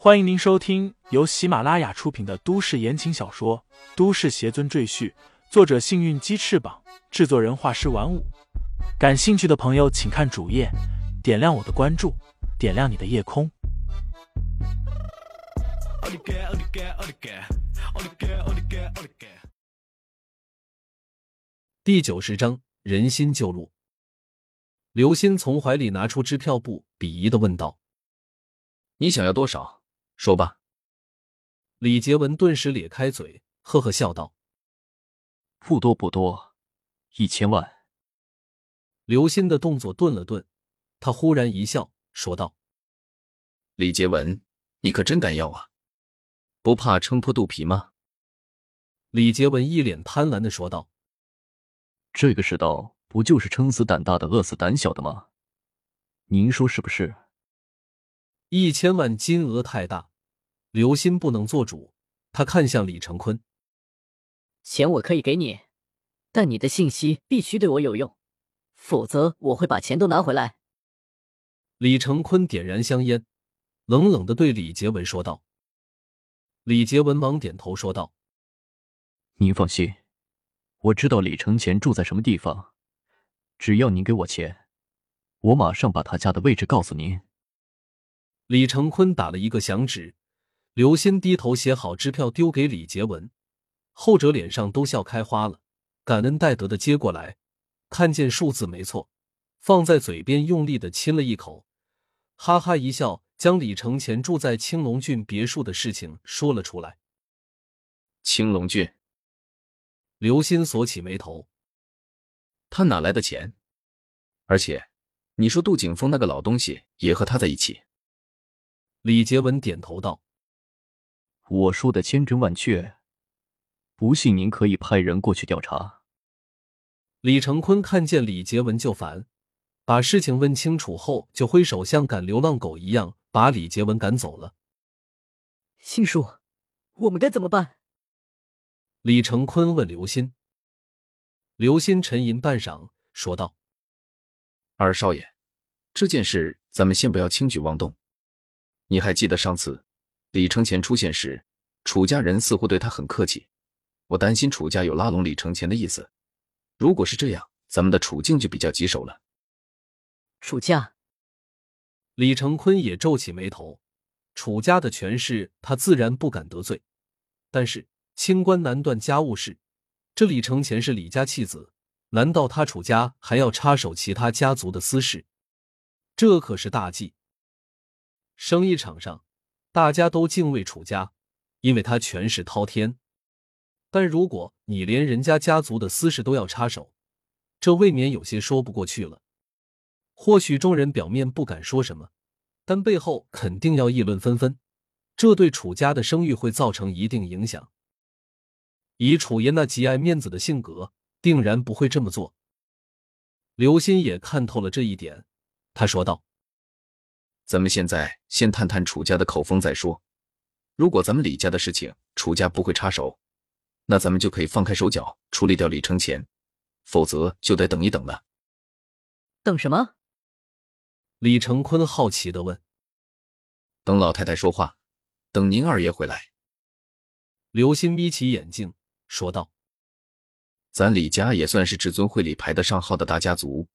欢迎您收听由喜马拉雅出品的都市言情小说《都市邪尊赘婿》，作者：幸运鸡翅膀，制作人：画师玩五。感兴趣的朋友，请看主页，点亮我的关注，点亮你的夜空。第九十章，人心旧路。刘鑫从怀里拿出支票簿，鄙夷的问道：“你想要多少？说吧。”李杰文顿时咧开嘴，呵呵笑道：“不多不多，一千万。”刘鑫的动作顿了顿，他忽然一笑，说道：“李杰文，你可真敢要啊！不怕撑破肚皮吗？”李杰文一脸贪婪的说道。这个世道不就是撑死胆大的，饿死胆小的吗？您说是不是？一千万金额太大，刘鑫不能做主。他看向李成坤：“钱我可以给你，但你的信息必须对我有用，否则我会把钱都拿回来。”李成坤点燃香烟，冷冷的对李杰文说道。李杰文忙点头说道：“您放心。”我知道李承前住在什么地方，只要您给我钱，我马上把他家的位置告诉您。李成坤打了一个响指，刘鑫低头写好支票丢给李杰文，后者脸上都笑开花了，感恩戴德的接过来，看见数字没错，放在嘴边用力的亲了一口，哈哈一笑，将李承前住在青龙郡别墅的事情说了出来。青龙郡。刘鑫锁起眉头，他哪来的钱？而且，你说杜景峰那个老东西也和他在一起？李杰文点头道：“我说的千真万确，不信您可以派人过去调查。”李成坤看见李杰文就烦，把事情问清楚后，就挥手像赶流浪狗一样把李杰文赶走了。星叔，我们该怎么办？李成坤问刘鑫，刘鑫沉吟半晌，说道：“二少爷，这件事咱们先不要轻举妄动。你还记得上次李承前出现时，楚家人似乎对他很客气，我担心楚家有拉拢李承前的意思。如果是这样，咱们的处境就比较棘手了。”楚家，李承坤也皱起眉头。楚家的权势，他自然不敢得罪，但是。清官难断家务事，这李承前是李家弃子，难道他楚家还要插手其他家族的私事？这可是大忌。生意场上，大家都敬畏楚家，因为他权势滔天。但如果你连人家家族的私事都要插手，这未免有些说不过去了。或许众人表面不敢说什么，但背后肯定要议论纷纷，这对楚家的声誉会造成一定影响。以楚爷那极爱面子的性格，定然不会这么做。刘鑫也看透了这一点，他说道：“咱们现在先探探楚家的口风再说。如果咱们李家的事情楚家不会插手，那咱们就可以放开手脚处理掉李承前；否则就得等一等了。”等什么？李成坤好奇的问。“等老太太说话，等您二爷回来。”刘鑫眯起眼睛。说道：“咱李家也算是至尊会里排得上号的大家族，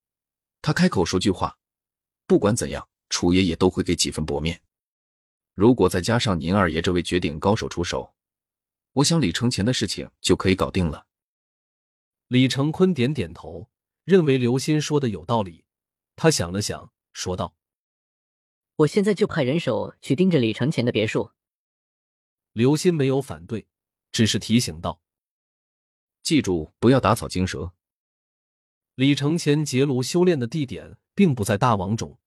他开口说句话，不管怎样，楚爷也都会给几分薄面。如果再加上您二爷这位绝顶高手出手，我想李承前的事情就可以搞定了。”李承坤点点头，认为刘鑫说的有道理。他想了想，说道：“我现在就派人手去盯着李承前的别墅。”刘鑫没有反对，只是提醒道。记住，不要打草惊蛇。李承前结庐修炼的地点并不在大王冢，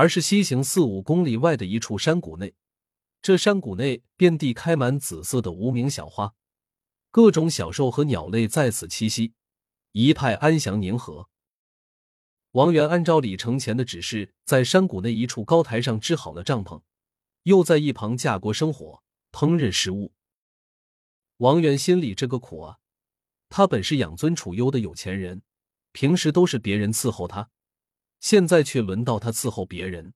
而是西行四五公里外的一处山谷内。这山谷内遍地开满紫色的无名小花，各种小兽和鸟类在此栖息，一派安详宁和。王源按照李承前的指示，在山谷内一处高台上支好了帐篷，又在一旁架锅生火，烹饪食物。王源心里这个苦啊！他本是养尊处优的有钱人，平时都是别人伺候他，现在却轮到他伺候别人。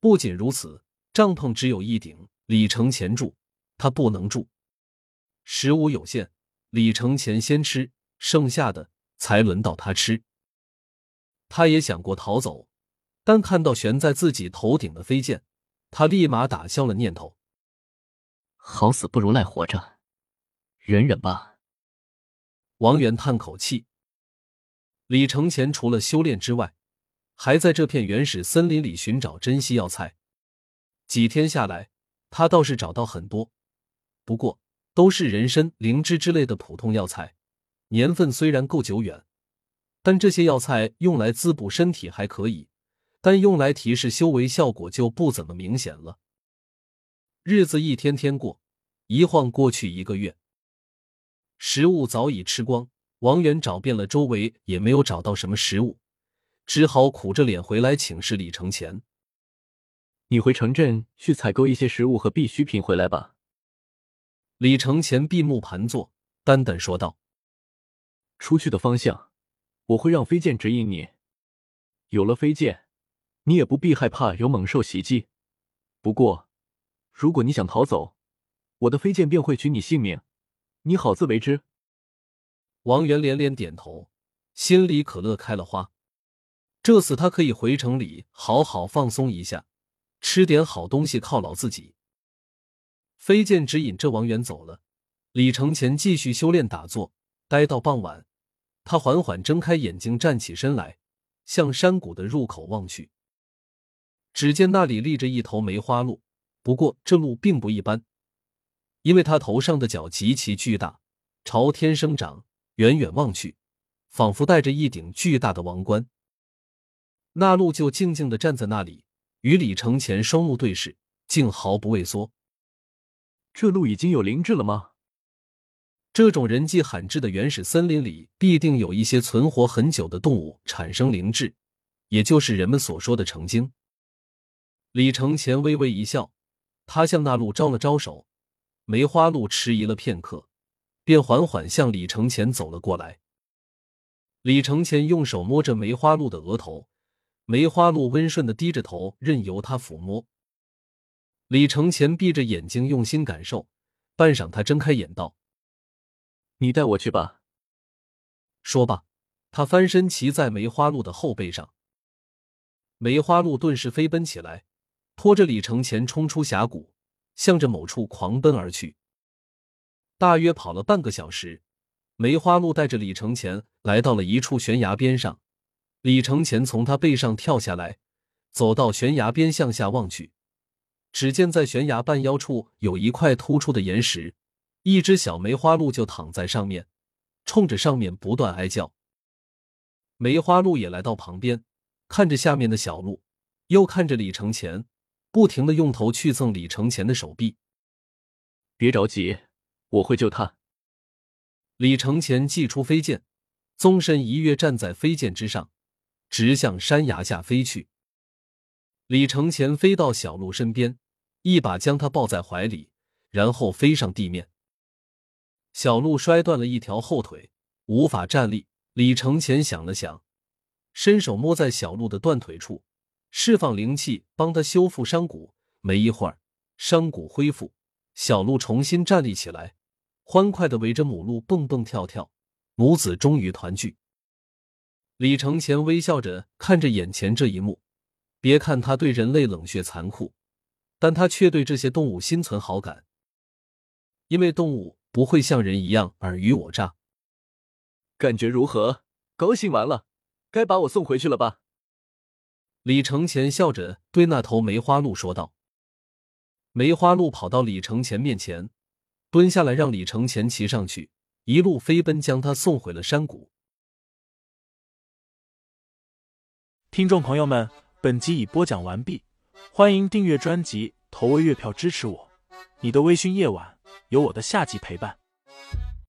不仅如此，帐篷只有一顶，李承前住，他不能住。食物有限，李承前先吃，剩下的才轮到他吃。他也想过逃走，但看到悬在自己头顶的飞剑，他立马打消了念头。好死不如赖活着，忍忍吧。王源叹口气。李承前除了修炼之外，还在这片原始森林里寻找珍稀药材。几天下来，他倒是找到很多，不过都是人参、灵芝之类的普通药材，年份虽然够久远。但这些药材用来滋补身体还可以，但用来提示修为效果就不怎么明显了。日子一天天过，一晃过去一个月，食物早已吃光。王源找遍了周围，也没有找到什么食物，只好苦着脸回来请示李承前：“你回城镇去采购一些食物和必需品回来吧。”李承前闭目盘坐，淡淡说道：“出去的方向。”我会让飞剑指引你。有了飞剑，你也不必害怕有猛兽袭击。不过，如果你想逃走，我的飞剑便会取你性命，你好自为之。王源连连点头，心里可乐开了花。这次他可以回城里好好放松一下，吃点好东西犒劳自己。飞剑指引着王源走了，李承前继续修炼打坐，待到傍晚。他缓缓睁开眼睛，站起身来，向山谷的入口望去。只见那里立着一头梅花鹿，不过这鹿并不一般，因为它头上的角极其巨大，朝天生长，远远望去，仿佛戴着一顶巨大的王冠。那鹿就静静的站在那里，与李承前双目对视，竟毫不畏缩。这鹿已经有灵智了吗？这种人迹罕至的原始森林里，必定有一些存活很久的动物产生灵智，也就是人们所说的成精。李承前微微一笑，他向那鹿招了招手，梅花鹿迟疑了片刻，便缓缓向李承前走了过来。李承前用手摸着梅花鹿的额头，梅花鹿温顺的低着头，任由他抚摸。李承前闭着眼睛用心感受，半晌，他睁开眼道。你带我去吧。说罢，他翻身骑在梅花鹿的后背上。梅花鹿顿时飞奔起来，拖着李承前冲出峡谷，向着某处狂奔而去。大约跑了半个小时，梅花鹿带着李承前来到了一处悬崖边上。李承前从他背上跳下来，走到悬崖边向下望去，只见在悬崖半腰处有一块突出的岩石。一只小梅花鹿就躺在上面，冲着上面不断哀叫。梅花鹿也来到旁边，看着下面的小鹿，又看着李承前，不停的用头去蹭李承前的手臂。别着急，我会救他。李承前祭出飞剑，纵身一跃，站在飞剑之上，直向山崖下飞去。李承前飞到小鹿身边，一把将它抱在怀里，然后飞上地面。小鹿摔断了一条后腿，无法站立。李承前想了想，伸手摸在小鹿的断腿处，释放灵气，帮他修复伤骨。没一会儿，伤骨恢复，小鹿重新站立起来，欢快的围着母鹿蹦蹦跳跳。母子终于团聚。李承前微笑着看着眼前这一幕，别看他对人类冷血残酷，但他却对这些动物心存好感，因为动物。不会像人一样尔虞我诈，感觉如何？高兴完了，该把我送回去了吧？李承前笑着对那头梅花鹿说道。梅花鹿跑到李承前面前，蹲下来让李承前骑上去，一路飞奔，将他送回了山谷。听众朋友们，本集已播讲完毕，欢迎订阅专辑，投喂月票支持我。你的微醺夜晚。有我的下集陪伴。